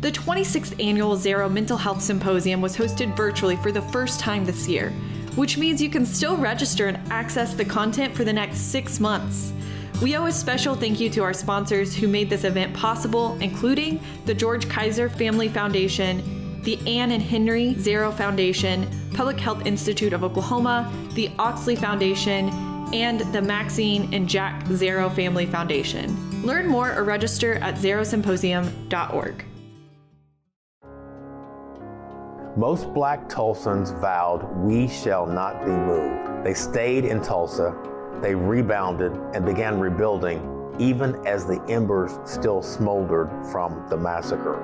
The 26th annual Zarrow Mental Health Symposium was hosted virtually for the first time this year, which means you can still register and access the content for the next six months. We owe a special thank you to our sponsors who made this event possible, including the George Kaiser Family Foundation, the Anne and Henry Zarrow Foundation, Public Health Institute of Oklahoma, the Oxley Foundation, and the Maxine and Jack Zarrow Family Foundation. Learn more or register at zarrowsymposium.org. Most black Tulsans vowed, We shall not be moved. They stayed in Tulsa, they rebounded and began rebuilding, even as the embers still smoldered from the massacre.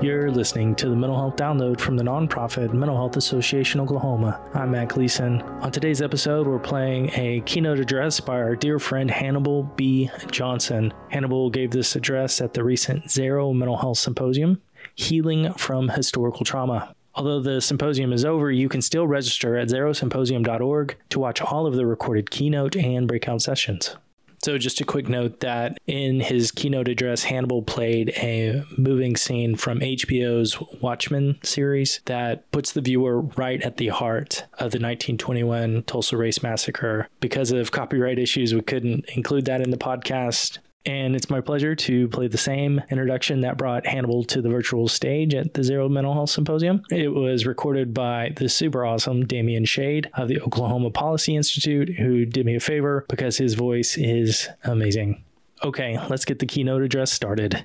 You're listening to the Mental Health Download from the nonprofit Mental Health Association Oklahoma. I'm Matt Gleason. On today's episode, we're playing a keynote address by our dear friend Hannibal B. Johnson. Hannibal gave this address at the recent Zarrow Mental Health Symposium Healing from Historical Trauma. Although the symposium is over, you can still register at zarrowsymposium.org to watch all of the recorded keynote and breakout sessions. So, just a quick note that in his keynote address, Hannibal played a moving scene from HBO's Watchmen series that puts the viewer right at the heart of the 1921 Tulsa Race Massacre. Because of copyright issues, we couldn't include that in the podcast. And it's my pleasure to play the same introduction that brought Hannibal to the virtual stage at the Zarrow Mental Health Symposium. It was recorded by the super awesome Damion Shade of the Oklahoma Policy Institute, who did me a favor because his voice is amazing. Okay, let's get the keynote address started.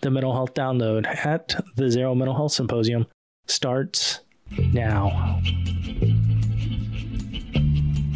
The Mental Health Download at the Zarrow Mental Health Symposium starts now.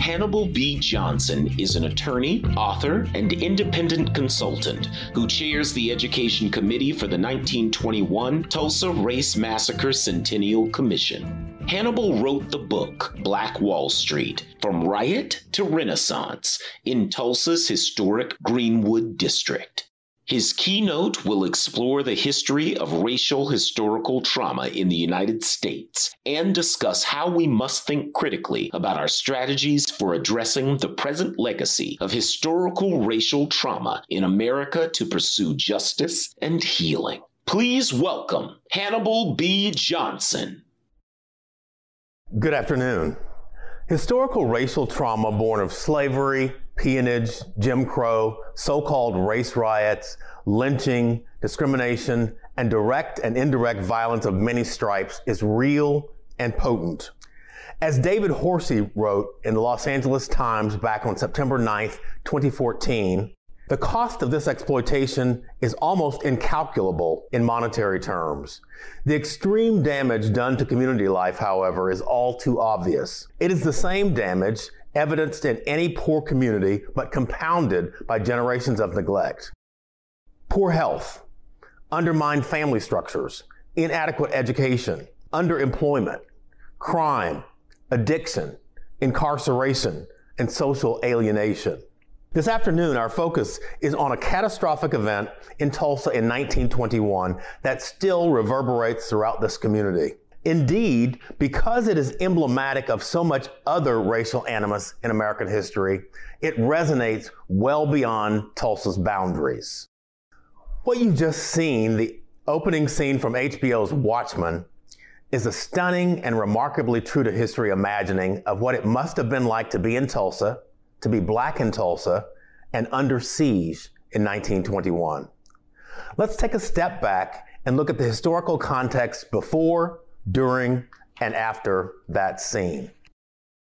Hannibal B. Johnson is an attorney, author, and independent consultant who chairs the Education Committee for the 1921 Tulsa Race Massacre Centennial Commission. Hannibal wrote the book Black Wall Street From Riot to Renaissance in Tulsa's historic Greenwood District. His keynote will explore the history of racial historical trauma in the United States and discuss how we must think critically about our strategies for addressing the present legacy of historical racial trauma in America to pursue justice and healing. Please welcome Hannibal B. Johnson. Good afternoon. Historical racial trauma born of slavery, peonage, Jim Crow, so called race riots, lynching, discrimination, and direct and indirect violence of many stripes is real and potent. As David Horsey wrote in the Los Angeles Times back on September 9th, 2014, the cost of this exploitation is almost incalculable in monetary terms. The extreme damage done to community life, however, is all too obvious. It is the same damage evidenced in any poor community, but compounded by generations of neglect. Poor health, undermined family structures, inadequate education, underemployment, crime, addiction, incarceration, and social alienation. This afternoon, our focus is on a catastrophic event in Tulsa in 1921 that still reverberates throughout this community. Indeed, because it is emblematic of so much other racial animus in American history, it resonates well beyond Tulsa's boundaries. What you've just seen, the opening scene from HBO's Watchmen, is a stunning and remarkably true to history imagining of what it must have been like to be in Tulsa to be black in Tulsa and under siege in 1921. Let's take a step back and look at the historical context before, during, and after that scene.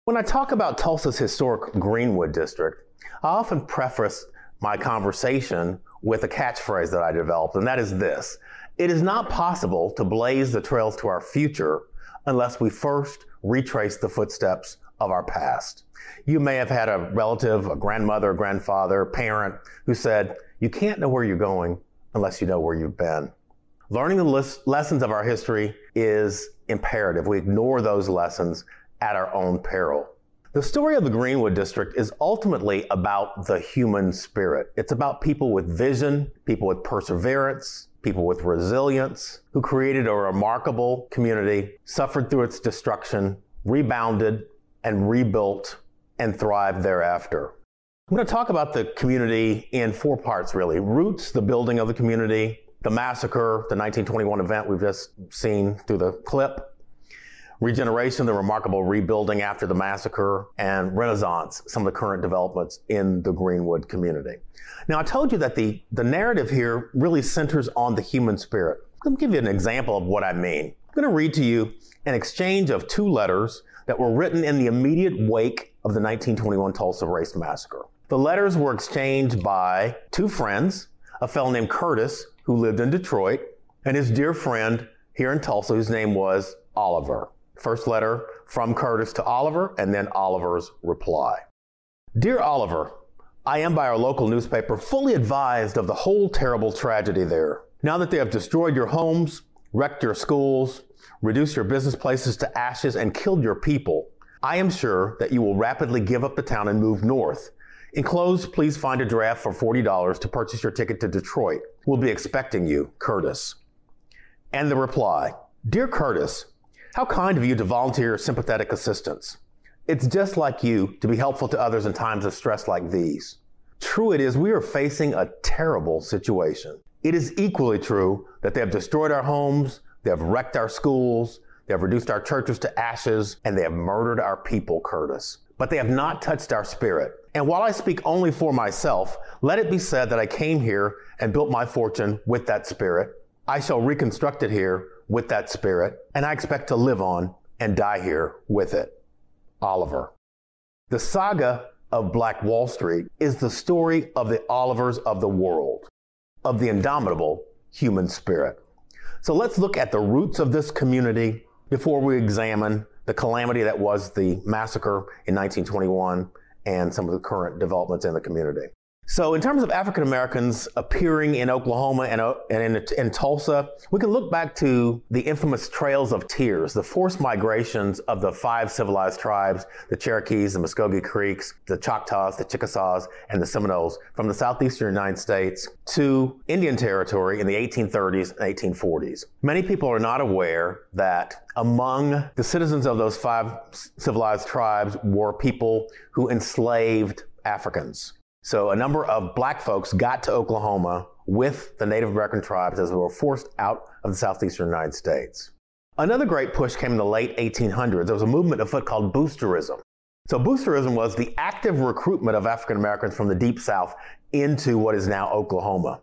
When I talk about Tulsa's historic Greenwood district, I often preface my conversation with a catchphrase that I developed, and that is this It is not possible to blaze the trails to our future unless we first retrace the footsteps of our past. You may have had a relative, a grandmother, a grandfather, a parent who said, You can't know where you're going unless you know where you've been. Learning the lessons of our history is imperative. We ignore those lessons at our own peril. The story of the Greenwood District is ultimately about the human spirit. It's about people with vision, people with perseverance, people with resilience, who created a remarkable community, suffered through its destruction, rebounded, and rebuilt and thrived thereafter. I'm going to talk about the community in four parts really roots, the building of the community, the massacre, the 1921 event we've just seen through the clip, regeneration, the remarkable rebuilding after the massacre, and renaissance, some of the current developments in the Greenwood community. Now, I told you that the, the narrative here really centers on the human spirit. Let me give you an example of what I mean. I'm going to read to you an exchange of two letters that were written in the immediate wake of the 1921 Tulsa Race Massacre. The letters were exchanged by two friends, a fellow named Curtis, who lived in Detroit, and his dear friend here in Tulsa, whose name was Oliver. First letter from Curtis to Oliver, and then Oliver's reply. Dear Oliver, I am by our local newspaper fully advised of the whole terrible tragedy there. Now that they have destroyed your homes, wrecked your schools, reduced your business places to ashes, and killed your people, I am sure that you will rapidly give up the town and move north. Enclosed, please find a draft for $40 to purchase your ticket to Detroit. We'll be expecting you, Curtis. And the reply Dear Curtis, how kind of you to volunteer sympathetic assistance. It's just like you to be helpful to others in times of stress like these. True it is, we are facing a terrible situation. It is equally true that they have destroyed our homes, they have wrecked our schools, they have reduced our churches to ashes, and they have murdered our people, Curtis. But they have not touched our spirit. And while I speak only for myself, let it be said that I came here and built my fortune with that spirit. I shall reconstruct it here with that spirit, and I expect to live on and die here with it. Oliver. The saga of Black Wall Street is the story of the Olivers of the world, of the indomitable human spirit. So let's look at the roots of this community before we examine the calamity that was the massacre in 1921 and some of the current developments in the community. So, in terms of African Americans appearing in Oklahoma and, uh, and in, in, Tulsa, we can look back to the infamous Trails of Tears, the forced migrations of the five civilized tribes the Cherokees, the Muskogee Creeks, the Choctaws, the Chickasaws, and the Seminoles from the southeastern United States to Indian Territory in the 1830s and 1840s. Many people are not aware that among the citizens of those five civilized tribes were people who enslaved Africans. So a number of black folks got to Oklahoma with the Native American tribes as they were forced out of the southeastern United States. Another great push came in the late 1800s. There was a movement afoot called boosterism. So boosterism was the active recruitment of African Americans from the deep south into what is now Oklahoma.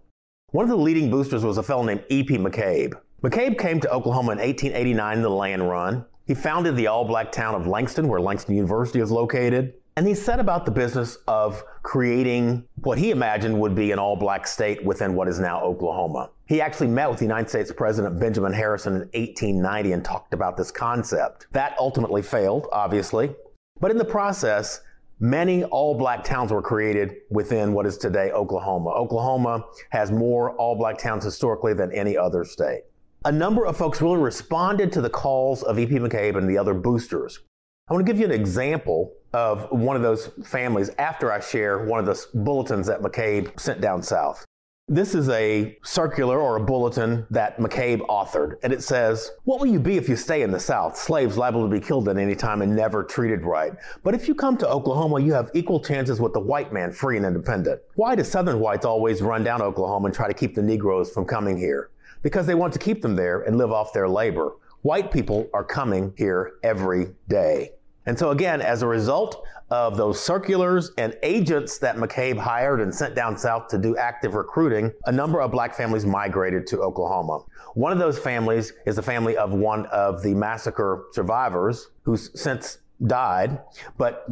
One of the leading boosters was a fellow named E.P. McCabe. McCabe came to Oklahoma in 1889 in the land run. He founded the all black town of Langston, where Langston University is located. And he set about the business of creating what he imagined would be an all black state within what is now Oklahoma. He actually met with the United States President Benjamin Harrison in 1890 and talked about this concept. That ultimately failed, obviously. But in the process, many all black towns were created within what is today Oklahoma. Oklahoma has more all black towns historically than any other state. A number of folks really responded to the calls of E.P. McCabe and the other boosters. I want to give you an example of one of those families after I share one of the bulletins that McCabe sent down south. This is a circular or a bulletin that McCabe authored, and it says, What will you be if you stay in the South? Slaves liable to be killed at any time and never treated right. But if you come to Oklahoma, you have equal chances with the white man, free and independent. Why do Southern whites always run down Oklahoma and try to keep the Negroes from coming here? Because they want to keep them there and live off their labor. White people are coming here every day. And so, again, as a result of those circulars and agents that McCabe hired and sent down south to do active recruiting, a number of black families migrated to Oklahoma. One of those families is the family of one of the massacre survivors who's since died, but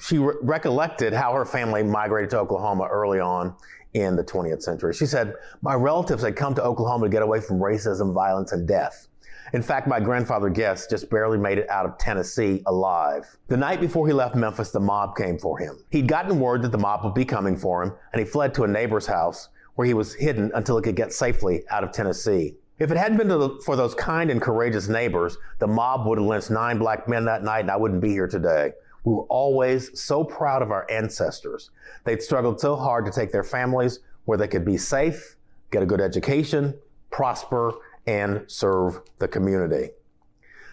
she re- recollected how her family migrated to Oklahoma early on in the 20th century. She said, My relatives had come to Oklahoma to get away from racism, violence, and death. In fact, my grandfather Guest just barely made it out of Tennessee alive. The night before he left Memphis, the mob came for him. He'd gotten word that the mob would be coming for him, and he fled to a neighbor's house where he was hidden until he could get safely out of Tennessee. If it hadn't been for those kind and courageous neighbors, the mob would have lynched nine black men that night, and I wouldn't be here today. We were always so proud of our ancestors. They'd struggled so hard to take their families where they could be safe, get a good education, prosper, and serve the community.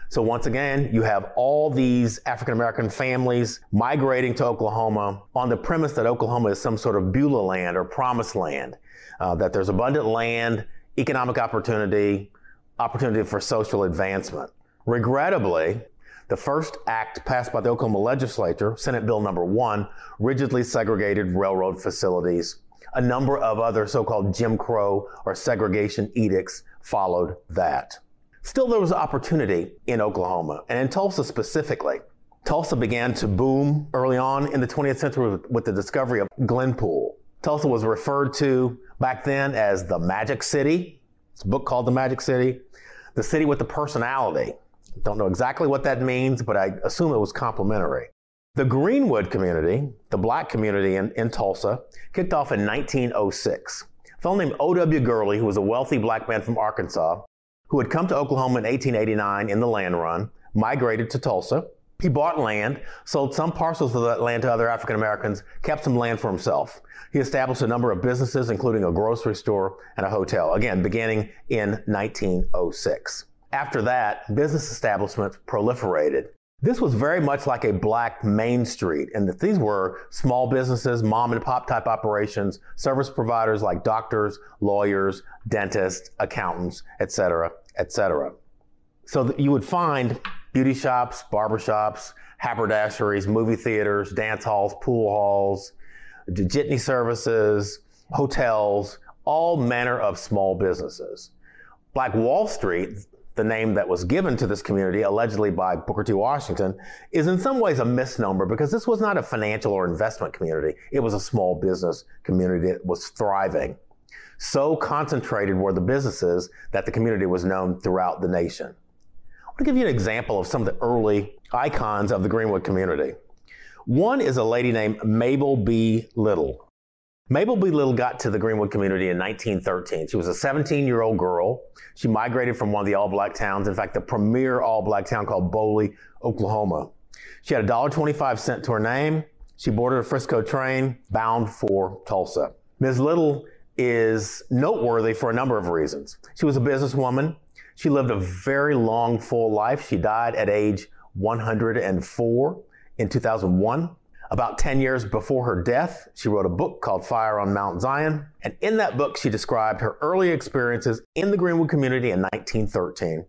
So once again, you have all these African American families migrating to Oklahoma on the premise that Oklahoma is some sort of Beulah land or promised land, uh, that there's abundant land economic opportunity, opportunity for social advancement. Regrettably, the first act passed by the Oklahoma legislature, Senate Bill number one, rigidly segregated railroad facilities. A number of other so called Jim Crow or segregation edicts followed that. Still, there was opportunity in Oklahoma, and in Tulsa specifically. Tulsa began to boom early on in the 20th century with the discovery of Glenpool. Tulsa was referred to back then as the Magic City. It's a book called The Magic City. The city with the personality. Don't know exactly what that means, but I assume it was complimentary. The Greenwood community, the black community in, in Tulsa, kicked off in 1906. Fellow named O.W. Gurley, who was a wealthy black man from Arkansas, who had come to Oklahoma in 1889 in the land run, migrated to Tulsa. He bought land, sold some parcels of that land to other African Americans, kept some land for himself. He established a number of businesses, including a grocery store and a hotel, again, beginning in 1906. After that, business establishments proliferated. This was very much like a black main street, and that these were small businesses, mom and pop type operations, service providers like doctors, lawyers, dentists, accountants, etc etc. So you would find beauty shops, barber shops, haberdasheries, movie theaters, dance halls, pool halls, jitney services, hotels, all manner of small businesses. Black Wall Street, the name that was given to this community allegedly by Booker T. Washington, is in some ways a misnomer because this was not a financial or investment community. It was a small business community that was thriving. So concentrated were the businesses that the community was known throughout the nation. I want to give you an example of some of the early icons of the Greenwood community. One is a lady named Mabel B. Little. Mabel B. Little got to the Greenwood community in 1913. She was a 17 year old girl. She migrated from one of the all black towns, in fact, the premier all black town called Boley, Oklahoma. She had $1.25 sent to her name. She boarded a Frisco train bound for Tulsa. Ms. Little is noteworthy for a number of reasons. She was a businesswoman. She lived a very long, full life. She died at age 104 in 2001. About 10 years before her death, she wrote a book called Fire on Mount Zion. And in that book, she described her early experiences in the Greenwood community in 1913.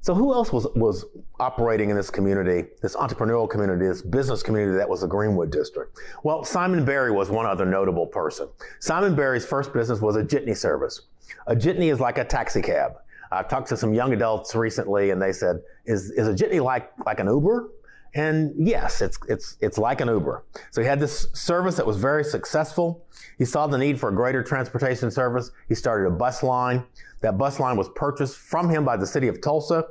So who else was, was operating in this community, this entrepreneurial community, this business community that was the Greenwood District? Well, Simon Berry was one other notable person. Simon Berry's first business was a jitney service. A jitney is like a taxi cab. I've talked to some young adults recently and they said, is, is a jitney like, like an Uber? And yes, it's, it's, it's like an Uber. So he had this service that was very successful. He saw the need for a greater transportation service. He started a bus line. That bus line was purchased from him by the city of Tulsa.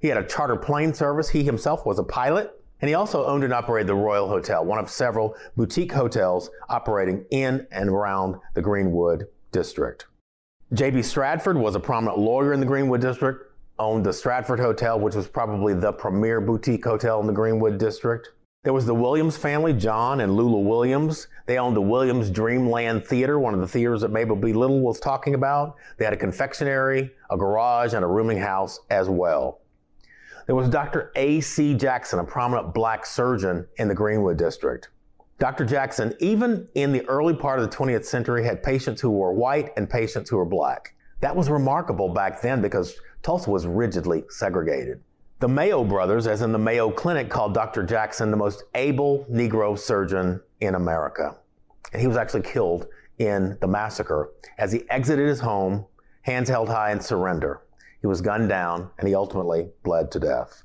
He had a charter plane service. He himself was a pilot. And he also owned and operated the Royal Hotel, one of several boutique hotels operating in and around the Greenwood district. J.B. Stratford was a prominent lawyer in the Greenwood district owned the Stratford Hotel, which was probably the premier boutique hotel in the Greenwood district. There was the Williams family, John and Lula Williams. They owned the Williams Dreamland Theater, one of the theaters that Mabel B. Little was talking about. They had a confectionery, a garage, and a rooming house as well. There was Dr. A.C. Jackson, a prominent black surgeon in the Greenwood district. Dr. Jackson, even in the early part of the 20th century, had patients who were white and patients who were black. That was remarkable back then because Tulsa was rigidly segregated. The Mayo brothers, as in the Mayo Clinic, called Dr. Jackson the most able Negro surgeon in America. And he was actually killed in the massacre as he exited his home, hands held high in surrender. He was gunned down and he ultimately bled to death.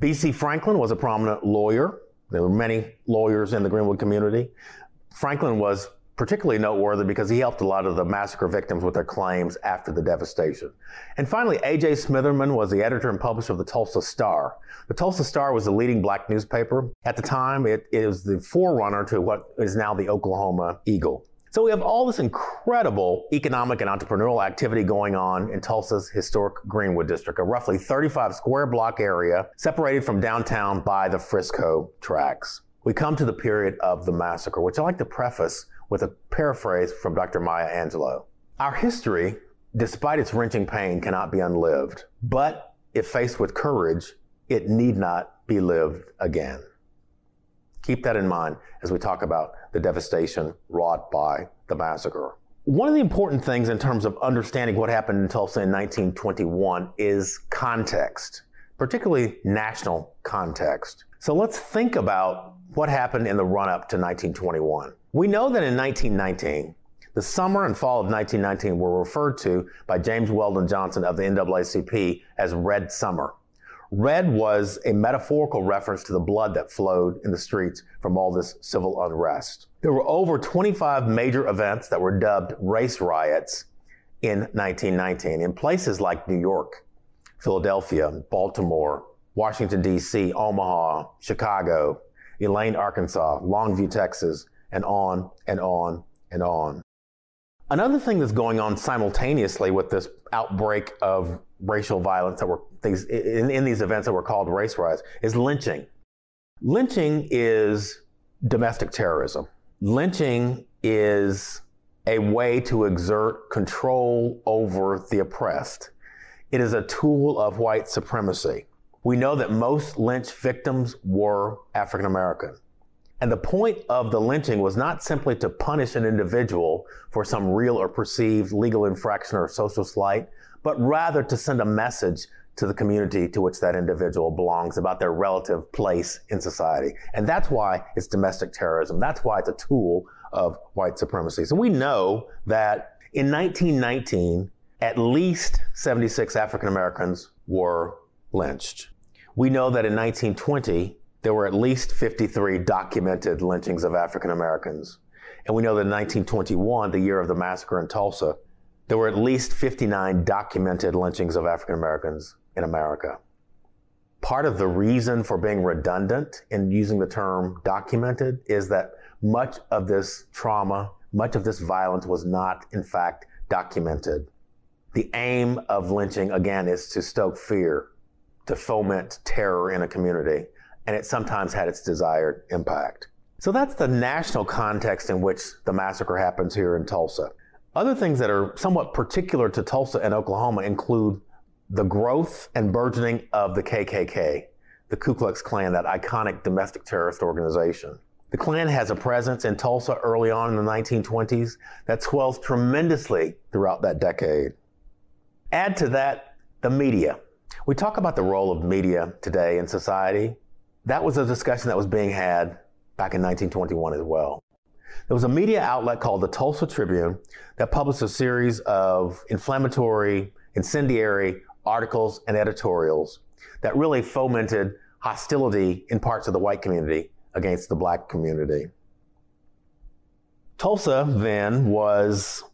B.C. Franklin was a prominent lawyer. There were many lawyers in the Greenwood community. Franklin was particularly noteworthy because he helped a lot of the massacre victims with their claims after the devastation. And finally, A.J. Smitherman was the editor and publisher of the Tulsa Star. The Tulsa Star was the leading black newspaper. At the time, it, it was the forerunner to what is now the Oklahoma Eagle. So we have all this incredible economic and entrepreneurial activity going on in Tulsa's historic Greenwood district, a roughly 35 square block area separated from downtown by the Frisco tracks. We come to the period of the massacre, which I like to preface with a paraphrase from Dr. Maya Angelou. Our history, despite its wrenching pain, cannot be unlived, but if faced with courage, it need not be lived again. Keep that in mind as we talk about the devastation wrought by the massacre. One of the important things in terms of understanding what happened in Tulsa in 1921 is context, particularly national context. So let's think about what happened in the run up to 1921. We know that in 1919, the summer and fall of 1919 were referred to by James Weldon Johnson of the NAACP as Red Summer. Red was a metaphorical reference to the blood that flowed in the streets from all this civil unrest. There were over 25 major events that were dubbed race riots in 1919 in places like New York, Philadelphia, Baltimore, Washington, D.C., Omaha, Chicago, Elaine, Arkansas, Longview, Texas, and on and on and on. Another thing that's going on simultaneously with this outbreak of racial violence that were things in, in these events that were called race riots is lynching. Lynching is domestic terrorism. Lynching is a way to exert control over the oppressed. It is a tool of white supremacy. We know that most lynch victims were African American. And the point of the lynching was not simply to punish an individual for some real or perceived legal infraction or social slight, but rather to send a message to the community to which that individual belongs about their relative place in society. And that's why it's domestic terrorism. That's why it's a tool of white supremacy. So we know that in 1919, at least 76 African Americans were lynched. We know that in 1920, there were at least 53 documented lynchings of African Americans. And we know that in 1921, the year of the massacre in Tulsa, there were at least 59 documented lynchings of African Americans in America. Part of the reason for being redundant in using the term documented is that much of this trauma, much of this violence was not, in fact, documented. The aim of lynching, again, is to stoke fear, to foment terror in a community, and it sometimes had its desired impact. So that's the national context in which the massacre happens here in Tulsa. Other things that are somewhat particular to Tulsa and Oklahoma include the growth and burgeoning of the KKK, the Ku Klux Klan, that iconic domestic terrorist organization. The Klan has a presence in Tulsa early on in the 1920s that swells tremendously throughout that decade. Add to that the media. We talk about the role of media today in society. That was a discussion that was being had back in 1921 as well. There was a media outlet called the Tulsa Tribune that published a series of inflammatory, incendiary articles and editorials that really fomented hostility in parts of the white community against the black community. Tulsa then was,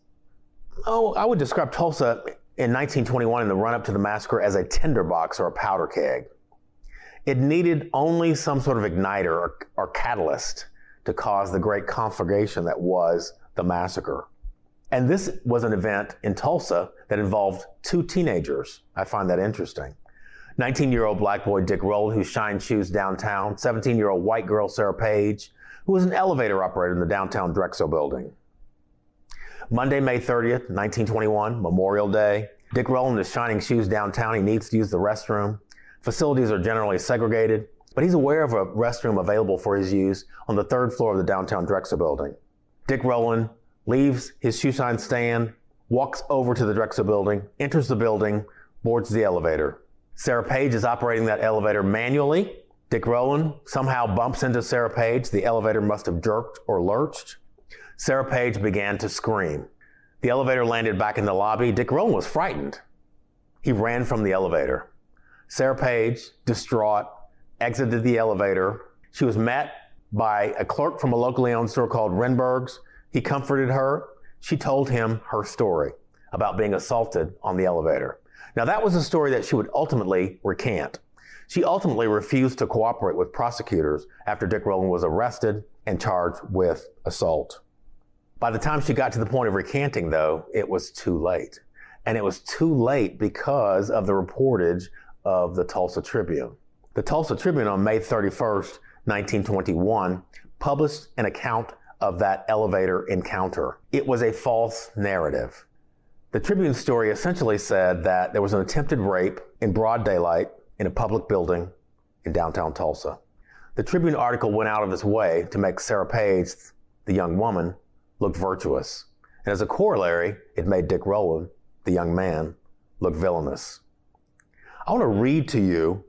oh, I would describe Tulsa in 1921 in the run up to the massacre as a tinderbox or a powder keg. It needed only some sort of igniter or, or catalyst to cause the great conflagration that was the massacre. And this was an event in Tulsa that involved two teenagers. I find that interesting. 19 year old black boy Dick Rowland, who shined shoes downtown, 17 year old white girl Sarah Page, who was an elevator operator in the downtown Drexel building. Monday, May 30th, 1921, Memorial Day. Dick Roll Rowland is shining shoes downtown. He needs to use the restroom. Facilities are generally segregated, but he's aware of a restroom available for his use on the third floor of the downtown Drexel building. Dick Rowland leaves his shoe shine stand, walks over to the Drexel building, enters the building, boards the elevator. Sarah Page is operating that elevator manually. Dick Rowland somehow bumps into Sarah Page. The elevator must have jerked or lurched. Sarah Page began to scream. The elevator landed back in the lobby. Dick Rowland was frightened. He ran from the elevator. Sarah Page, distraught, exited the elevator. She was met by a clerk from a locally owned store called Renberg's he comforted her. She told him her story about being assaulted on the elevator. Now, that was a story that she would ultimately recant. She ultimately refused to cooperate with prosecutors after Dick Rowland was arrested and charged with assault. By the time she got to the point of recanting, though, it was too late. And it was too late because of the reportage of the Tulsa Tribune. The Tulsa Tribune on May 31st, 1921, published an account of that elevator encounter. It was a false narrative. The Tribune story essentially said that there was an attempted rape in broad daylight in a public building in downtown Tulsa. The Tribune article went out of its way to make Sarah Page, the young woman, look virtuous. And as a corollary, it made Dick Rowland, the young man, look villainous. I want to read to you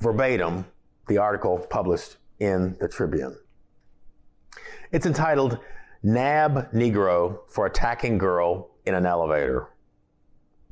verbatim the article published in the Tribune. It's entitled Nab Negro for Attacking Girl in an Elevator.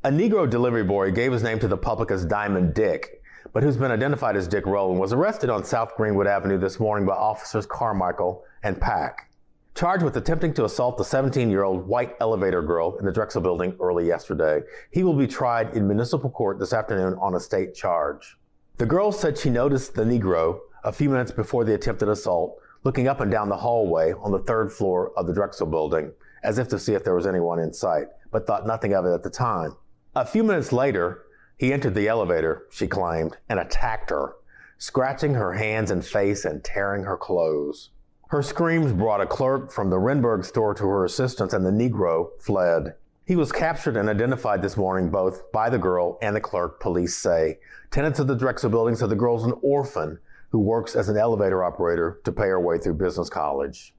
A Negro delivery boy gave his name to the public as Diamond Dick, but who's been identified as Dick Rowland, was arrested on South Greenwood Avenue this morning by officers Carmichael and Pack, charged with attempting to assault the 17 year old white elevator girl in the Drexel building early yesterday. He will be tried in municipal court this afternoon on a state charge. The girl said she noticed the Negro a few minutes before the attempted assault looking up and down the hallway on the third floor of the Drexel building, as if to see if there was anyone in sight, but thought nothing of it at the time. A few minutes later, he entered the elevator, she claimed, and attacked her, scratching her hands and face and tearing her clothes. Her screams brought a clerk from the Renberg store to her assistance, and the Negro fled. He was captured and identified this morning both by the girl and the clerk, police say. Tenants of the Drexel building said the girl's an orphan who works as an elevator operator to pay her way through business college.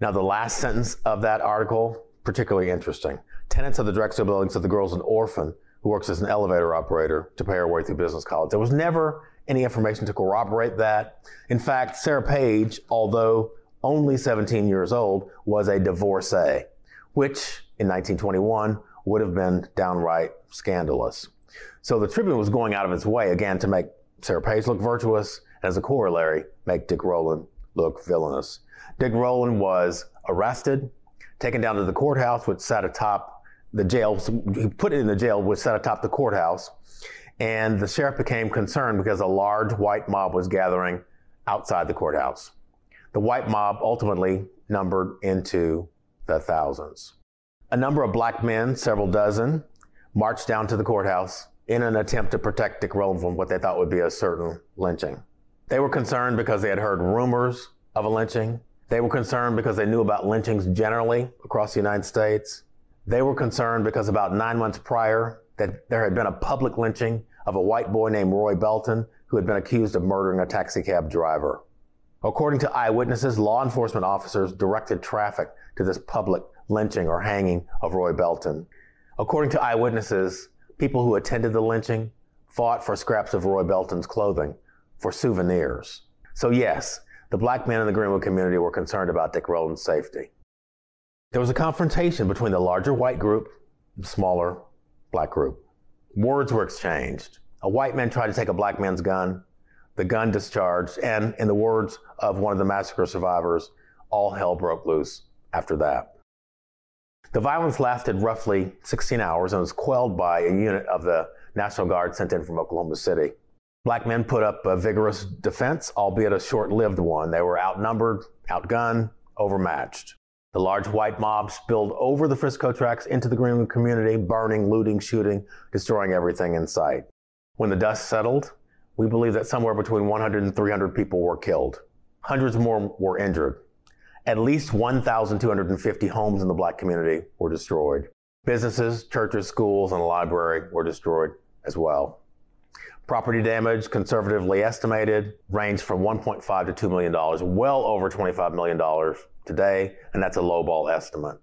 Now, the last sentence of that article, particularly interesting. Tenants of the Drexel building said the girl's an orphan who works as an elevator operator to pay her way through business college. There was never any information to corroborate that. In fact, Sarah Page, although only 17 years old, was a divorcee, which in 1921 would have been downright scandalous. So the Tribune was going out of its way again to make Sarah Page look virtuous as a corollary, make Dick Rowland look villainous. Dick Rowland was arrested, taken down to the courthouse, which sat atop the jail. He put in the jail, which sat atop the courthouse. And the sheriff became concerned because a large white mob was gathering outside the courthouse. The white mob ultimately numbered into the thousands. A number of black men, several dozen, marched down to the courthouse in an attempt to protect Dick Rowland from what they thought would be a certain lynching. They were concerned because they had heard rumors of a lynching. They were concerned because they knew about lynchings generally across the United States. They were concerned because about nine months prior that there had been a public lynching of a white boy named Roy Belton who had been accused of murdering a taxicab driver. According to eyewitnesses, law enforcement officers directed traffic to this public lynching or hanging of Roy Belton. According to eyewitnesses, people who attended the lynching fought for scraps of Roy Belton's clothing for souvenirs. So, yes, the black men in the Greenwood community were concerned about Dick Rowland's safety. There was a confrontation between the larger white group and the smaller black group. Words were exchanged. A white man tried to take a black man's gun. The gun discharged, and in the words of one of the massacre survivors, all hell broke loose after that. The violence lasted roughly 16 hours and was quelled by a unit of the National Guard sent in from Oklahoma City. Black men put up a vigorous defense, albeit a short lived one. They were outnumbered, outgunned, overmatched. The large white mob spilled over the Frisco tracks into the Greenwood community, burning, looting, shooting, destroying everything in sight. When the dust settled, we believe that somewhere between 100 and 300 people were killed. Hundreds more were injured. At least 1,250 homes in the black community were destroyed. Businesses, churches, schools, and a library were destroyed as well. Property damage, conservatively estimated, ranged from 1.5 to $2 million, well over $25 million today, and that's a lowball estimate.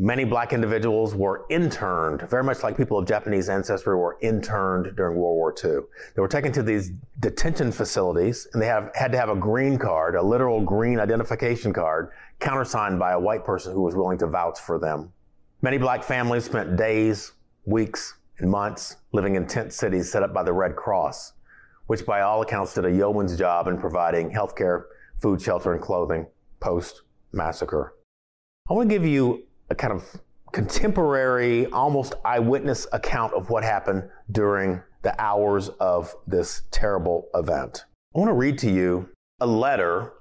Many black individuals were interned, very much like people of Japanese ancestry were interned during World War II. They were taken to these detention facilities and they have, had to have a green card, a literal green identification card, countersigned by a white person who was willing to vouch for them. Many black families spent days, weeks, and months living in tent cities set up by the Red Cross, which by all accounts did a yeoman's job in providing healthcare, food, shelter, and clothing post massacre. I want to give you a kind of contemporary, almost eyewitness account of what happened during the hours of this terrible event. I want to read to you a letter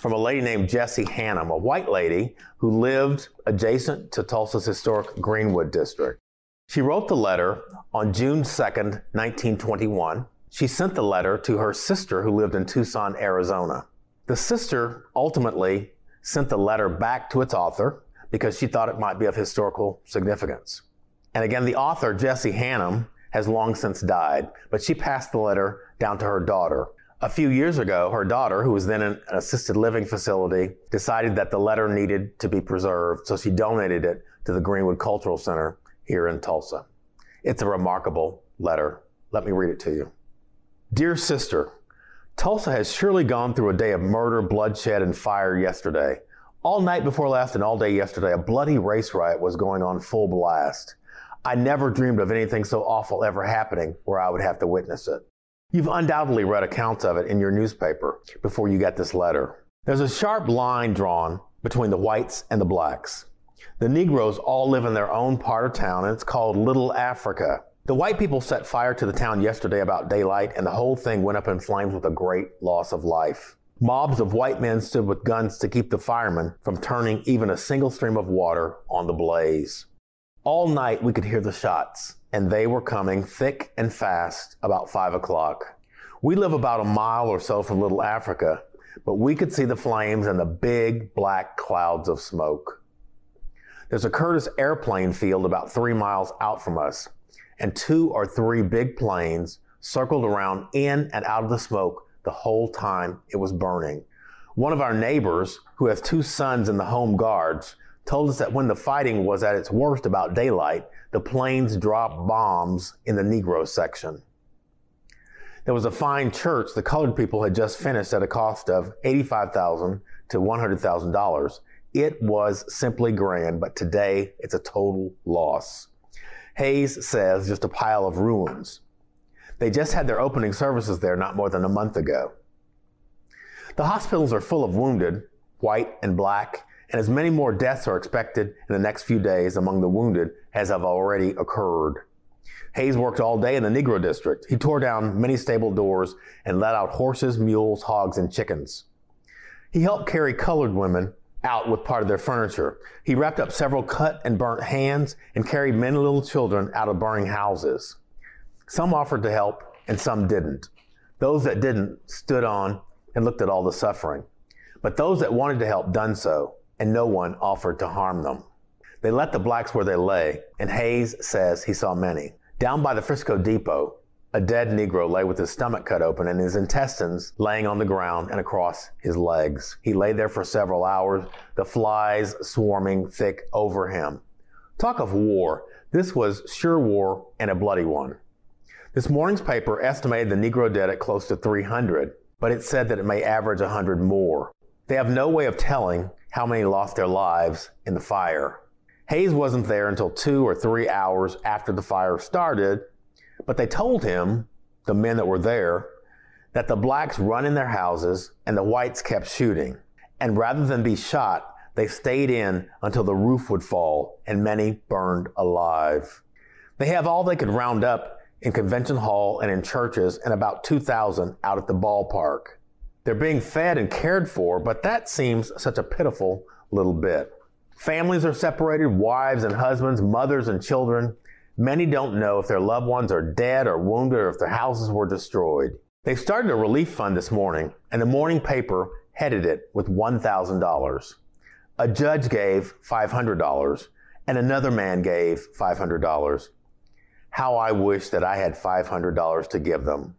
from a lady named Jessie Hannum, a white lady who lived adjacent to Tulsa's historic Greenwood district. She wrote the letter on June 2nd, 1921. She sent the letter to her sister who lived in Tucson, Arizona. The sister ultimately sent the letter back to its author because she thought it might be of historical significance. And again, the author, Jessie Hannum, has long since died, but she passed the letter down to her daughter. A few years ago, her daughter, who was then in an assisted living facility, decided that the letter needed to be preserved, so she donated it to the Greenwood Cultural Center here in Tulsa. It's a remarkable letter. Let me read it to you. Dear sister, Tulsa has surely gone through a day of murder, bloodshed, and fire yesterday. All night before last and all day yesterday, a bloody race riot was going on full blast. I never dreamed of anything so awful ever happening where I would have to witness it. You've undoubtedly read accounts of it in your newspaper before you got this letter. There's a sharp line drawn between the whites and the blacks. The Negroes all live in their own part of town, and it's called Little Africa. The white people set fire to the town yesterday about daylight, and the whole thing went up in flames with a great loss of life. Mobs of white men stood with guns to keep the firemen from turning even a single stream of water on the blaze. All night we could hear the shots, and they were coming thick and fast about five o'clock. We live about a mile or so from Little Africa, but we could see the flames and the big black clouds of smoke. There's a Curtiss airplane field about three miles out from us, and two or three big planes circled around in and out of the smoke the whole time it was burning. One of our neighbors, who has two sons in the Home Guards, told us that when the fighting was at its worst about daylight, the planes dropped bombs in the Negro section. There was a fine church the colored people had just finished at a cost of 85,000 to $100,000. It was simply grand, but today it's a total loss. Hayes says just a pile of ruins. They just had their opening services there not more than a month ago. The hospitals are full of wounded, white and black, and as many more deaths are expected in the next few days among the wounded as have already occurred. Hayes worked all day in the Negro district. He tore down many stable doors and let out horses, mules, hogs, and chickens. He helped carry colored women out with part of their furniture. He wrapped up several cut and burnt hands and carried many little children out of burning houses. Some offered to help and some didn't. Those that didn't stood on and looked at all the suffering. But those that wanted to help done so, and no one offered to harm them. They let the blacks where they lay, and Hayes says he saw many. Down by the Frisco Depot, a dead Negro lay with his stomach cut open and his intestines laying on the ground and across his legs. He lay there for several hours, the flies swarming thick over him. Talk of war. This was sure war and a bloody one. This morning's paper estimated the Negro dead at close to 300, but it said that it may average 100 more. They have no way of telling how many lost their lives in the fire. Hayes wasn't there until two or three hours after the fire started, but they told him, the men that were there, that the blacks run in their houses and the whites kept shooting. And rather than be shot, they stayed in until the roof would fall and many burned alive. They have all they could round up in Convention Hall and in churches, and about 2,000 out at the ballpark. They're being fed and cared for, but that seems such a pitiful little bit. Families are separated, wives and husbands, mothers and children. Many don't know if their loved ones are dead or wounded or if their houses were destroyed. They started a relief fund this morning, and the morning paper headed it with $1,000. A judge gave $500, and another man gave $500 how I wish that I had $500 to give them.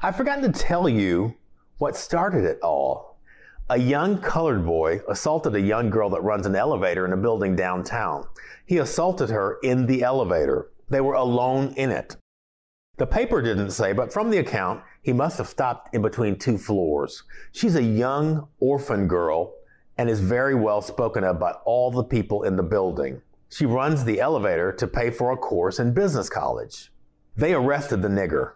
I've forgotten to tell you what started it all. A young colored boy assaulted a young girl that runs an elevator in a building downtown. He assaulted her in the elevator. They were alone in it. The paper didn't say, but from the account, he must have stopped in between two floors. She's a young orphan girl and is very well spoken of by all the people in the building. She runs the elevator to pay for a course in business college. They arrested the nigger,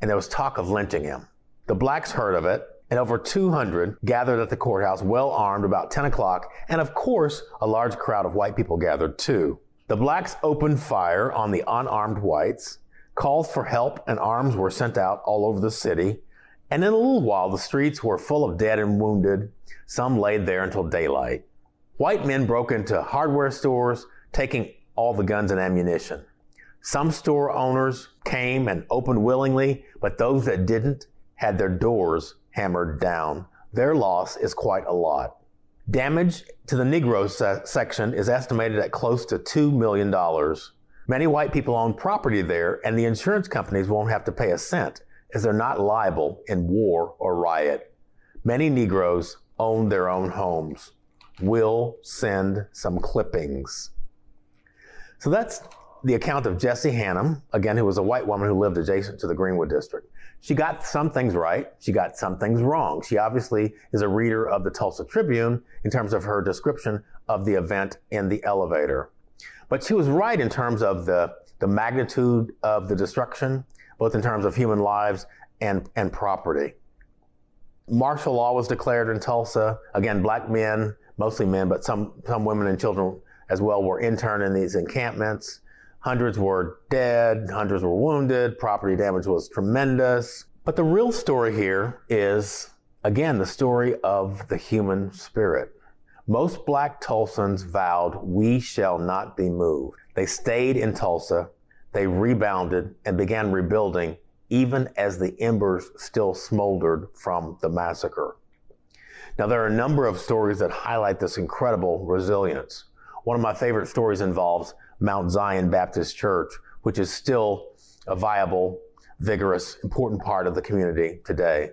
and there was talk of lynching him. The blacks heard of it, and over 200 gathered at the courthouse, well armed, about 10 o'clock, and of course, a large crowd of white people gathered too. The blacks opened fire on the unarmed whites. Calls for help and arms were sent out all over the city, and in a little while, the streets were full of dead and wounded. Some laid there until daylight. White men broke into hardware stores, taking all the guns and ammunition. Some store owners came and opened willingly, but those that didn't had their doors hammered down. Their loss is quite a lot. Damage to the Negro se- section is estimated at close to $2 million. Many white people own property there, and the insurance companies won't have to pay a cent as they're not liable in war or riot. Many Negroes own their own homes. We'll send some clippings. So that's the account of Jessie Hannum, again, who was a white woman who lived adjacent to the Greenwood district. She got some things right. She got some things wrong. She obviously is a reader of the Tulsa Tribune in terms of her description of the event in the elevator. But she was right in terms of the, the magnitude of the destruction, both in terms of human lives and, and property. Martial law was declared in Tulsa. Again, black men, mostly men, but some, some women and children as well were interned in these encampments. Hundreds were dead, hundreds were wounded, property damage was tremendous. But the real story here is, again, the story of the human spirit. Most black Tulsans vowed, We shall not be moved. They stayed in Tulsa, they rebounded and began rebuilding, even as the embers still smoldered from the massacre. Now, there are a number of stories that highlight this incredible resilience. One of my favorite stories involves Mount Zion Baptist Church, which is still a viable, vigorous, important part of the community today.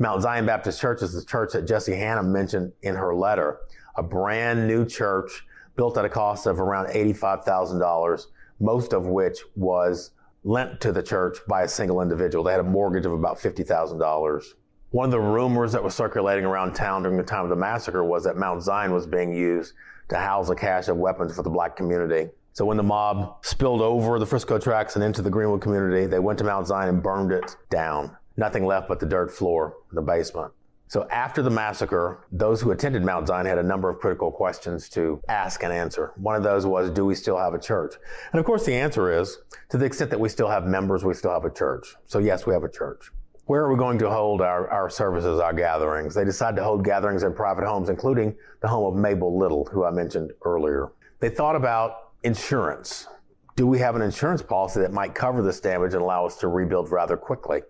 Mount Zion Baptist Church is the church that Jessie Hannum mentioned in her letter, a brand new church built at a cost of around $85,000, most of which was lent to the church by a single individual. They had a mortgage of about $50,000. One of the rumors that was circulating around town during the time of the massacre was that Mount Zion was being used to house a cache of weapons for the black community. So when the mob spilled over the Frisco tracks and into the Greenwood community, they went to Mount Zion and burned it down. Nothing left but the dirt floor, in the basement. So after the massacre, those who attended Mount Zion had a number of critical questions to ask and answer. One of those was, do we still have a church? And of course the answer is, to the extent that we still have members, we still have a church. So yes, we have a church. Where are we going to hold our, our services, our gatherings? They decide to hold gatherings in private homes, including the home of Mabel Little, who I mentioned earlier. They thought about insurance. Do we have an insurance policy that might cover this damage and allow us to rebuild rather quickly?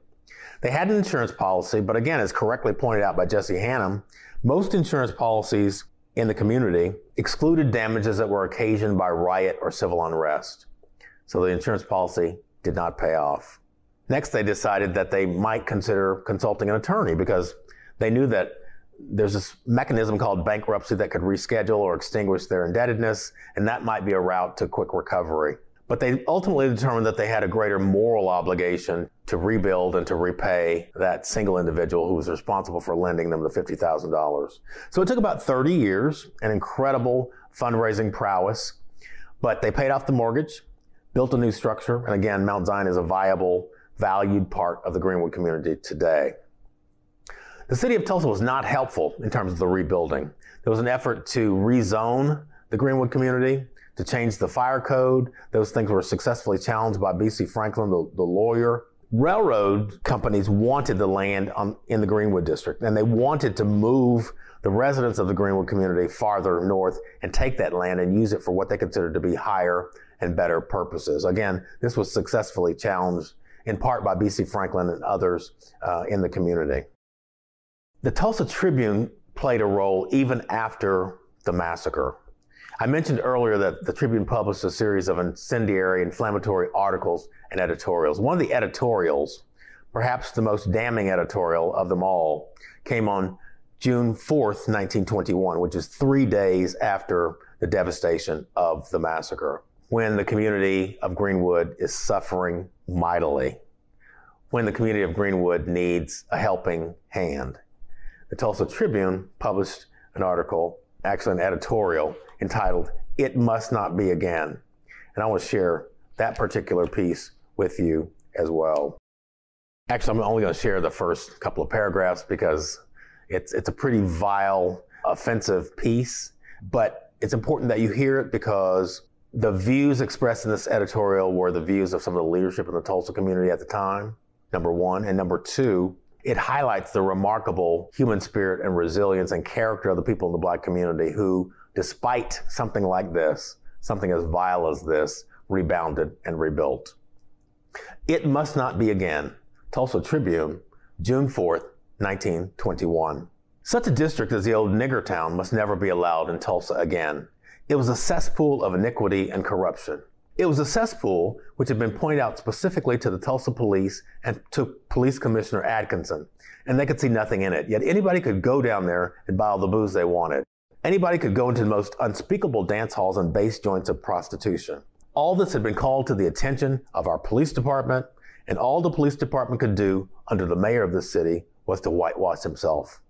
They had an insurance policy, but again, as correctly pointed out by Jesse Hannum, most insurance policies in the community excluded damages that were occasioned by riot or civil unrest. So the insurance policy did not pay off. Next, they decided that they might consider consulting an attorney because they knew that there's this mechanism called bankruptcy that could reschedule or extinguish their indebtedness, and that might be a route to quick recovery. But they ultimately determined that they had a greater moral obligation to rebuild and to repay that single individual who was responsible for lending them the $50,000. So it took about 30 years, an incredible fundraising prowess, but they paid off the mortgage, built a new structure, and again, Mount Zion is a viable, valued part of the Greenwood community today. The city of Tulsa was not helpful in terms of the rebuilding. There was an effort to rezone the Greenwood community, to change the fire code. Those things were successfully challenged by B.C. Franklin, the, the lawyer. Railroad companies wanted the land on, in the Greenwood district, and they wanted to move the residents of the Greenwood community farther north and take that land and use it for what they considered to be higher and better purposes. Again, this was successfully challenged in part by B.C. Franklin and others uh, in the community. The Tulsa Tribune played a role even after the massacre. I mentioned earlier that the Tribune published a series of incendiary, inflammatory articles and editorials. One of the editorials, perhaps the most damning editorial of them all, came on June 4th, 1921, which is three days after the devastation of the massacre, when the community of Greenwood is suffering mightily, when the community of Greenwood needs a helping hand the Tulsa Tribune published an article, actually an editorial, entitled It Must Not Be Again. And I want to share that particular piece with you as well. Actually, I'm only going to share the first couple of paragraphs because it's, it's a pretty vile, offensive piece. But it's important that you hear it because the views expressed in this editorial were the views of some of the leadership in the Tulsa community at the time, number one. And number two, it highlights the remarkable human spirit and resilience and character of the people in the black community who, despite something like this, something as vile as this, rebounded and rebuilt. It must not be again. Tulsa Tribune, June 4th, 1921. Such a district as the old nigger town must never be allowed in Tulsa again. It was a cesspool of iniquity and corruption. It was a cesspool which had been pointed out specifically to the Tulsa police and to Police Commissioner Adkison, and they could see nothing in it. Yet anybody could go down there and buy all the booze they wanted. Anybody could go into the most unspeakable dance halls and base joints of prostitution. All this had been called to the attention of our police department, and all the police department could do under the mayor of the city was to whitewash himself.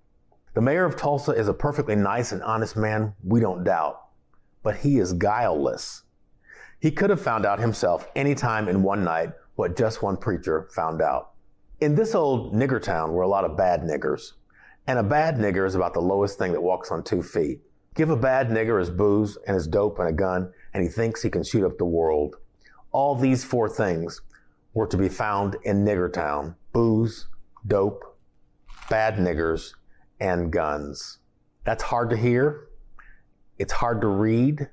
The mayor of Tulsa is a perfectly nice and honest man, we don't doubt, but he is guileless. He could have found out himself any time in one night what just one preacher found out. In this old nigger town were a lot of bad niggers, and a bad nigger is about the lowest thing that walks on two feet. Give a bad nigger his booze and his dope and a gun, and he thinks he can shoot up the world. All these four things were to be found in Niggertown booze, dope, bad niggers, and guns. That's hard to hear. It's hard to read.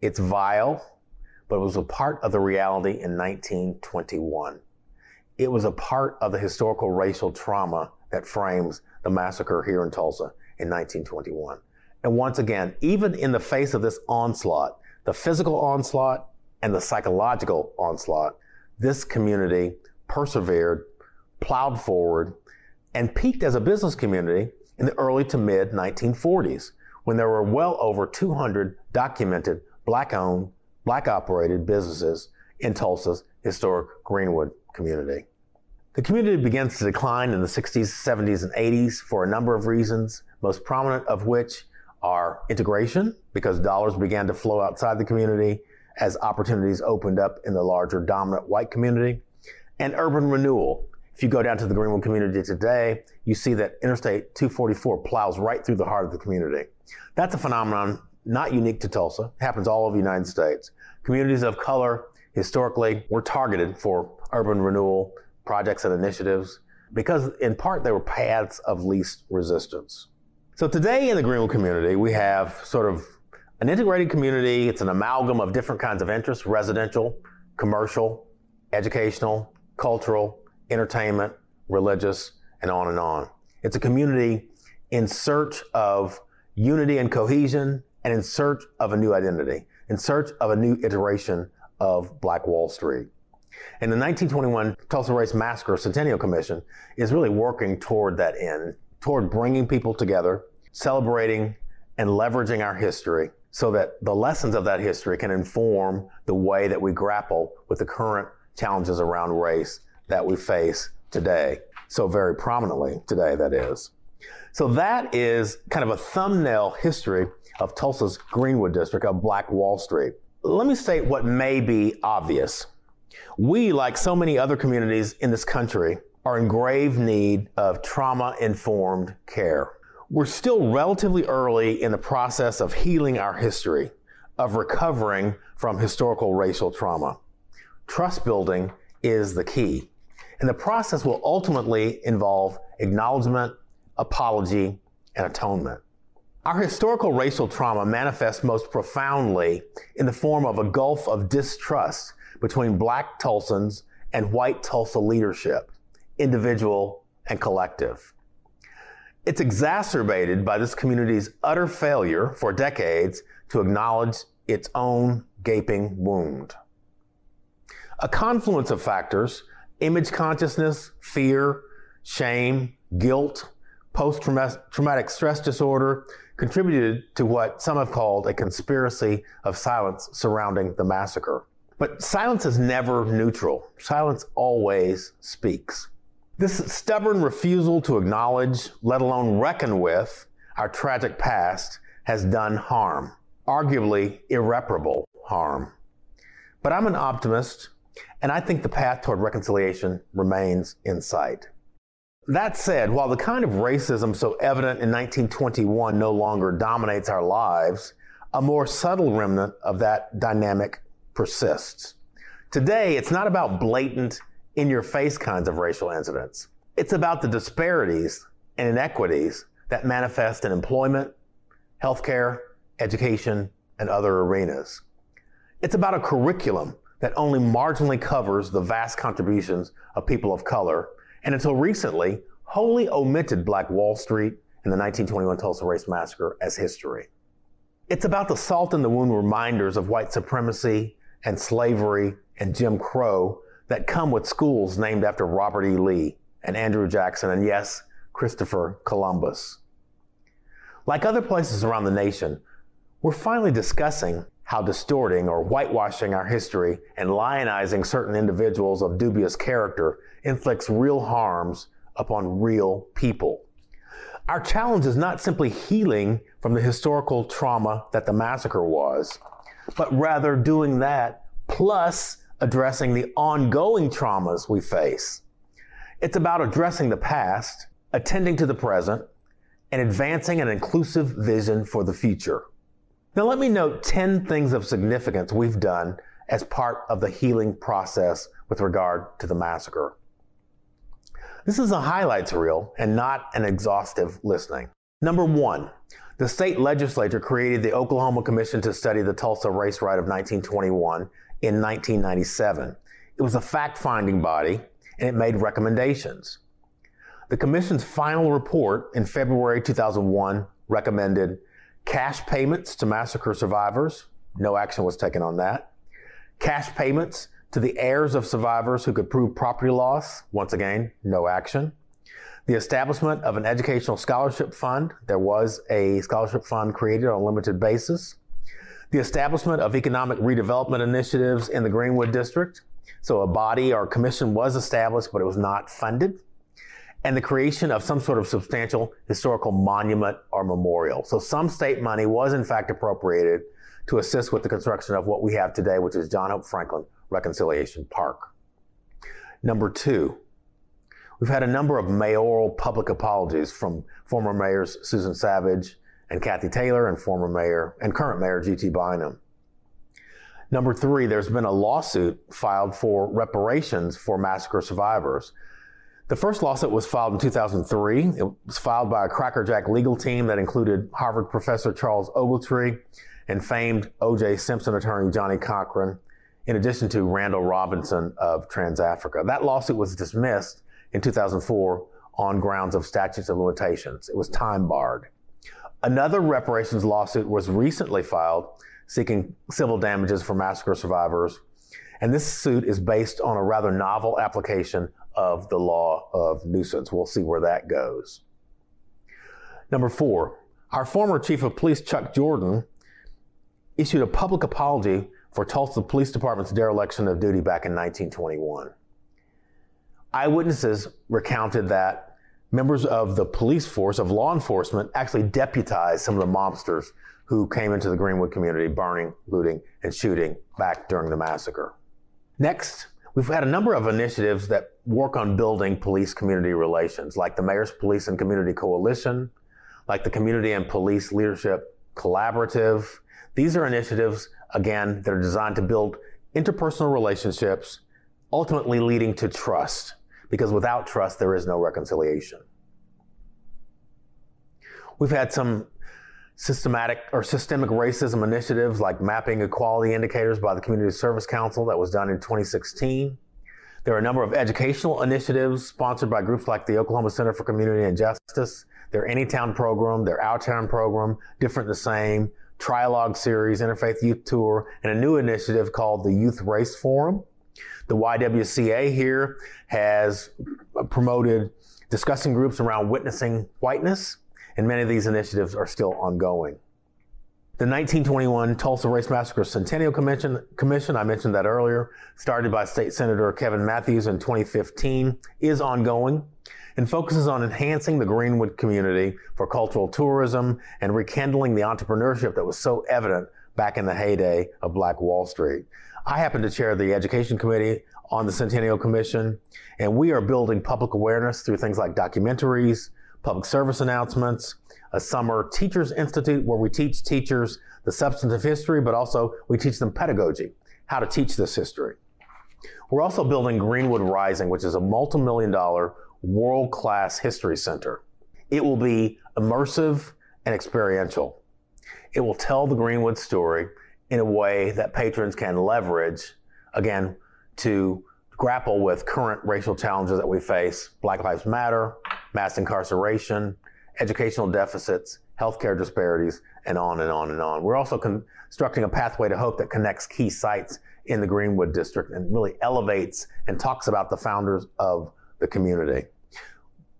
It's vile, but it was a part of the reality in 1921. It was a part of the historical racial trauma that frames the massacre here in Tulsa in 1921. And once again, even in the face of this onslaught, the physical onslaught and the psychological onslaught, this community persevered, plowed forward, and peaked as a business community in the early to mid 1940s when there were well over 200 documented black owned, black operated businesses in Tulsa's historic Greenwood community. The community begins to decline in the 60s, 70s, and 80s for a number of reasons, most prominent of which are integration, because dollars began to flow outside the community as opportunities opened up in the larger dominant white community, and urban renewal. If you go down to the Greenwood community today, you see that Interstate 244 plows right through the heart of the community. That's a phenomenon not unique to Tulsa. It happens all over the United States. Communities of color historically were targeted for urban renewal projects and initiatives because in part they were paths of least resistance. So today in the Greenwood community, we have sort of an integrated community. It's an amalgam of different kinds of interests, residential, commercial, educational, cultural, entertainment, religious, and on and on. It's a community in search of unity and cohesion and in search of a new identity, in search of a new iteration of Black Wall Street. And the 1921 Tulsa Race Massacre Centennial Commission is really working toward that end, toward bringing people together, celebrating and leveraging our history so that the lessons of that history can inform the way that we grapple with the current challenges around race that we face today. So, very prominently today, that is. So, that is kind of a thumbnail history of Tulsa's Greenwood District of Black Wall Street. Let me state what may be obvious. We, like so many other communities in this country, are in grave need of trauma informed care. We're still relatively early in the process of healing our history, of recovering from historical racial trauma. Trust building is the key. And the process will ultimately involve acknowledgement, apology, and atonement. Our historical racial trauma manifests most profoundly in the form of a gulf of distrust between black Tulsans and white Tulsa leadership, individual and collective. It's exacerbated by this community's utter failure for decades to acknowledge its own gaping wound. A confluence of factors image consciousness, fear, shame, guilt, post traumatic stress disorder contributed to what some have called a conspiracy of silence surrounding the massacre. But silence is never neutral, silence always speaks. This stubborn refusal to acknowledge, let alone reckon with, our tragic past has done harm, arguably irreparable harm. But I'm an optimist, and I think the path toward reconciliation remains in sight. That said, while the kind of racism so evident in 1921 no longer dominates our lives, a more subtle remnant of that dynamic persists. Today, it's not about blatant in your face kinds of racial incidents. It's about the disparities and inequities that manifest in employment, healthcare, education, and other arenas. It's about a curriculum that only marginally covers the vast contributions of people of color, and until recently, wholly omitted Black Wall Street and the 1921 Tulsa Race Massacre as history. It's about the salt in the wound reminders of white supremacy and slavery and Jim Crow that come with schools named after Robert E. Lee and Andrew Jackson and, yes, Christopher Columbus. Like other places around the nation, we're finally discussing how distorting or whitewashing our history and lionizing certain individuals of dubious character inflicts real harms upon real people. Our challenge is not simply healing from the historical trauma that the massacre was, but rather doing that plus addressing the ongoing traumas we face. It's about addressing the past, attending to the present, and advancing an inclusive vision for the future. Now, let me note 10 things of significance we've done as part of the healing process with regard to the massacre. This is a highlights reel and not an exhaustive listening. Number one, the state legislature created the Oklahoma Commission to study the Tulsa race riot of 1921 in 1997. It was a fact finding body and it made recommendations. The Commission's final report in February 2001 recommended cash payments to massacre survivors. No action was taken on that. Cash payments to the heirs of survivors who could prove property loss. Once again, no action. The establishment of an educational scholarship fund. There was a scholarship fund created on a limited basis. The establishment of economic redevelopment initiatives in the Greenwood District. So a body or commission was established, but it was not funded. And the creation of some sort of substantial historical monument or memorial. So some state money was in fact appropriated to assist with the construction of what we have today, which is John Hope Franklin Reconciliation Park. Number two, we've had a number of mayoral public apologies from former mayors Susan Savage and Kathy Taylor and former mayor and current mayor G.T. Bynum. Number three, there's been a lawsuit filed for reparations for massacre survivors. The first lawsuit was filed in 2003. It was filed by a crackerjack legal team that included Harvard professor Charles Ogletree and famed O.J. Simpson attorney Johnnie Cochran, in addition to Randall Robinson of TransAfrica. That lawsuit was dismissed in 2004 on grounds of statutes of limitations. It was time barred. Another reparations lawsuit was recently filed seeking civil damages for massacre survivors. And this suit is based on a rather novel application of the law of nuisance. We'll see where that goes. Number four, our former chief of police, Chuck Jordan, issued a public apology for Tulsa Police Department's dereliction of duty back in 1921. Eyewitnesses recounted that members of the police force, of law enforcement, actually deputized some of the mobsters who came into the Greenwood community, burning, looting, and shooting back during the massacre. Next, we've had a number of initiatives that work on building police community relations, like the Mayor's Police and Community Coalition, like the Community and Police Leadership Collaborative. These are initiatives again, that are designed to build interpersonal relationships, ultimately leading to trust, because without trust, there is no reconciliation. We've had some systematic or systemic racism initiatives like mapping equality indicators by the Community Service Council that was done in 2016. There are a number of educational initiatives sponsored by groups like the Oklahoma Center for Community and Justice, their Anytown program, their Outtown program, Different the Same, Trialogue series, Interfaith Youth Tour, and a new initiative called the Youth Race Forum. The YWCA here has promoted discussing groups around witnessing whiteness, and many of these initiatives are still ongoing. The 1921 Tulsa Race Massacre Centennial Commission, Commission, I mentioned that earlier, started by State Senator Kevin Matthews in 2015, is ongoing and focuses on enhancing the Greenwood community for cultural tourism and rekindling the entrepreneurship that was so evident back in the heyday of Black Wall Street. I happen to chair the Education Committee on the Centennial Commission, and we are building public awareness through things like documentaries, public service announcements, a summer teachers institute where we teach teachers the substantive history, but also we teach them pedagogy, how to teach this history. We're also building Greenwood Rising, which is a multi-million dollar world class history center. It will be immersive and experiential. It will tell the Greenwood story in a way that patrons can leverage, again, to grapple with current racial challenges that we face Black Lives Matter, mass incarceration, educational deficits, healthcare disparities, and on and on and on. We're also constructing a pathway to hope that connects key sites in the Greenwood district and really elevates and talks about the founders of the community.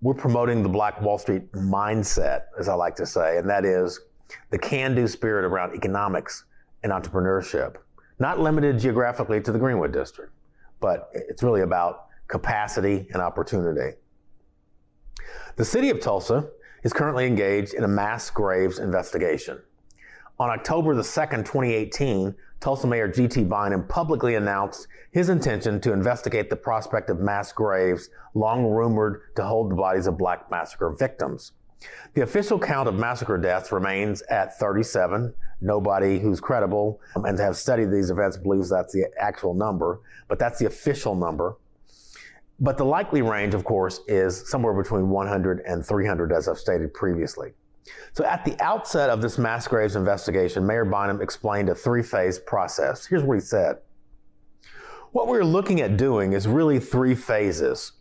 we're promoting the Black Wall Street mindset, as I like to say, and that is the can do spirit around economics and entrepreneurship, not limited geographically to the Greenwood District, but it's really about capacity and opportunity. The city of Tulsa is currently engaged in a mass graves investigation. On October the 2nd, 2018, Tulsa Mayor G.T. Bynum publicly announced his intention to investigate the prospect of mass graves long rumored to hold the bodies of black massacre victims. The official count of massacre deaths remains at 37. Nobody who's credible um, and have studied these events believes that's the actual number, but that's the official number. But the likely range, of course, is somewhere between 100 and 300, as I've stated previously. So at the outset of this mass graves investigation, Mayor Bynum explained a three-phase process. Here's what he said. What we're looking at doing is really three phases.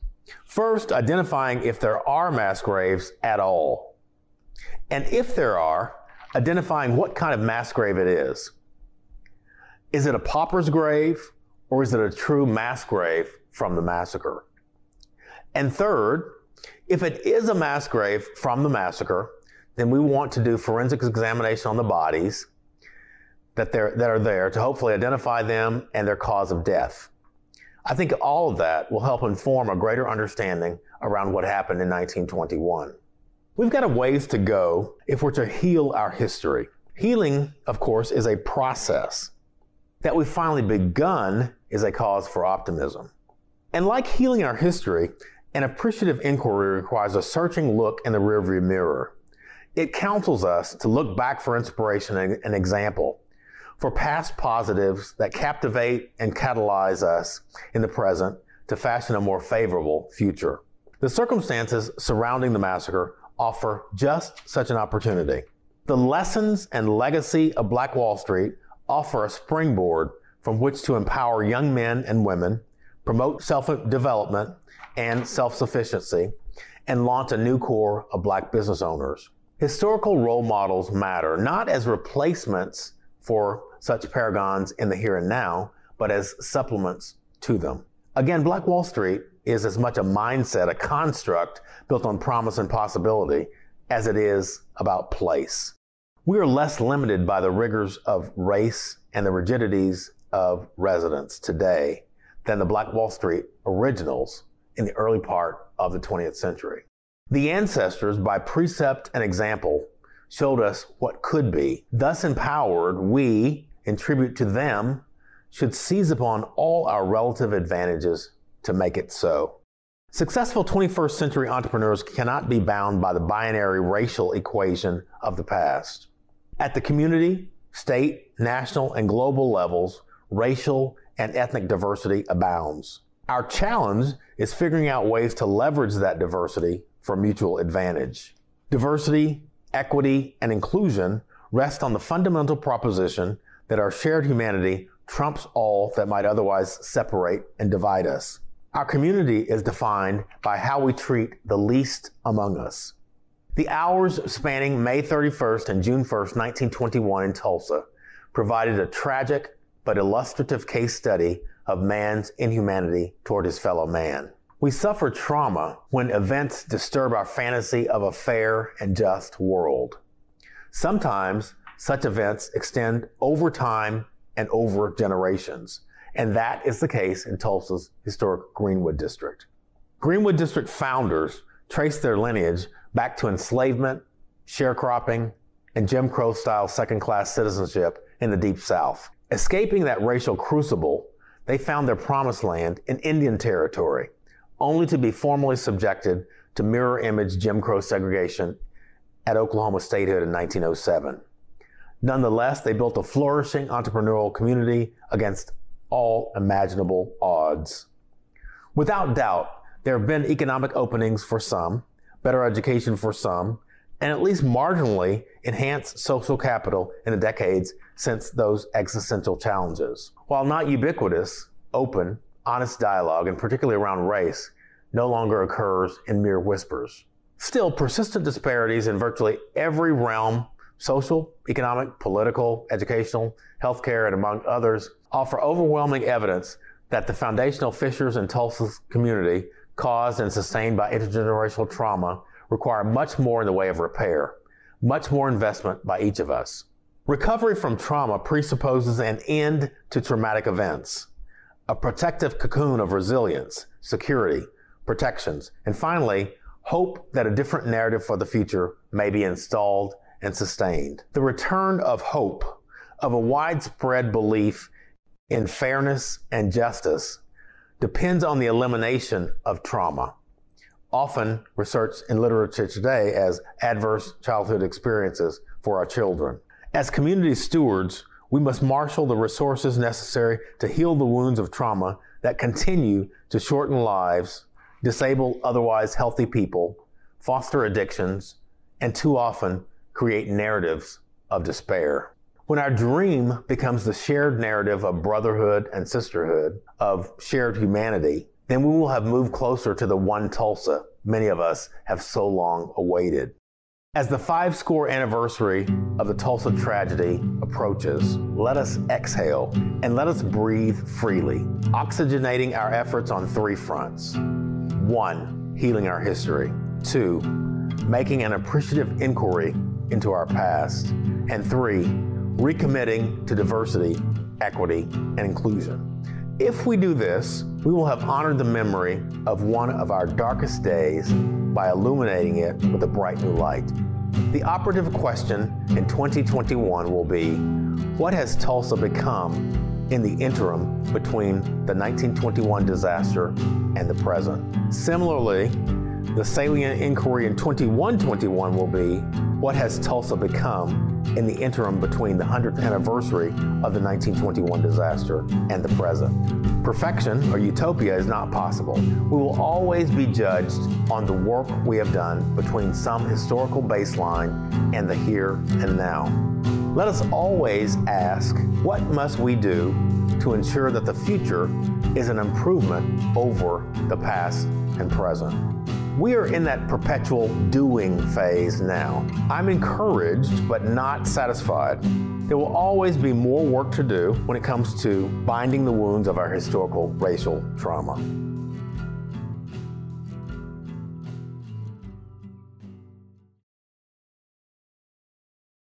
First, identifying if there are mass graves at all. And if there are, identifying what kind of mass grave it is. Is it a pauper's grave or is it a true mass grave from the massacre? And third, if it is a mass grave from the massacre, then we want to do forensic examination on the bodies that, that are there to hopefully identify them and their cause of death. I think all of that will help inform a greater understanding around what happened in 1921. We've got a ways to go if we're to heal our history. Healing, of course, is a process. That we've finally begun is a cause for optimism. And like healing our history, an appreciative inquiry requires a searching look in the rearview mirror. It counsels us to look back for inspiration and example for past positives that captivate and catalyze us in the present to fashion a more favorable future. The circumstances surrounding the massacre offer just such an opportunity. The lessons and legacy of Black Wall Street offer a springboard from which to empower young men and women, promote self development and self sufficiency, and launch a new corps of Black business owners. Historical role models matter not as replacements for such paragons in the here and now, but as supplements to them. Again, Black Wall Street is as much a mindset, a construct built on promise and possibility, as it is about place. We are less limited by the rigors of race and the rigidities of residence today than the Black Wall Street originals in the early part of the 20th century. The ancestors, by precept and example, showed us what could be. Thus empowered, we, in tribute to them, should seize upon all our relative advantages to make it so. Successful 21st century entrepreneurs cannot be bound by the binary racial equation of the past. At the community, state, national, and global levels, racial and ethnic diversity abounds. Our challenge is figuring out ways to leverage that diversity for mutual advantage. Diversity equity, and inclusion rest on the fundamental proposition that our shared humanity trumps all that might otherwise separate and divide us. Our community is defined by how we treat the least among us. The hours spanning May 31st and June 1st, 1921 in Tulsa provided a tragic but illustrative case study of man's inhumanity toward his fellow man. We suffer trauma when events disturb our fantasy of a fair and just world. Sometimes such events extend over time and over generations, and that is the case in Tulsa's historic Greenwood District. Greenwood District founders traced their lineage back to enslavement, sharecropping, and Jim Crow style second class citizenship in the Deep South. Escaping that racial crucible, they found their promised land in Indian territory only to be formally subjected to mirror image Jim Crow segregation at Oklahoma statehood in 1907. Nonetheless, they built a flourishing entrepreneurial community against all imaginable odds. Without doubt, there have been economic openings for some, better education for some, and at least marginally enhance social capital in the decades since those existential challenges. While not ubiquitous, open, honest dialogue, and particularly around race, no longer occurs in mere whispers. Still, persistent disparities in virtually every realm social, economic, political, educational, healthcare, and among others offer overwhelming evidence that the foundational fissures in Tulsa's community caused and sustained by intergenerational trauma require much more in the way of repair, much more investment by each of us. Recovery from trauma presupposes an end to traumatic events, a protective cocoon of resilience, security, protections, and finally, hope that a different narrative for the future may be installed and sustained. The return of hope, of a widespread belief in fairness and justice, depends on the elimination of trauma, often researched in literature today as adverse childhood experiences for our children. As community stewards, we must marshal the resources necessary to heal the wounds of trauma that continue to shorten lives, disable otherwise healthy people, foster addictions, and too often create narratives of despair. When our dream becomes the shared narrative of brotherhood and sisterhood, of shared humanity, then we will have moved closer to the one Tulsa many of us have so long awaited. As the five score anniversary of the Tulsa tragedy approaches, let us exhale and let us breathe freely, oxygenating our efforts on three fronts. One, healing our history. Two, making an appreciative inquiry into our past. And three, recommitting to diversity, equity, and inclusion. If we do this, we will have honored the memory of one of our darkest days by illuminating it with a bright new light. The operative question in 2021 will be what has Tulsa become in the interim between the 1921 disaster and the present? Similarly, the salient inquiry in 2121 will be what has Tulsa become in the interim between the 100th anniversary of the 1921 disaster and the present. Perfection or utopia is not possible. We will always be judged on the work we have done between some historical baseline and the here and now. Let us always ask, what must we do to ensure that the future is an improvement over the past and present? We are in that perpetual doing phase now. I'm encouraged but not satisfied. There will always be more work to do when it comes to binding the wounds of our historical racial trauma.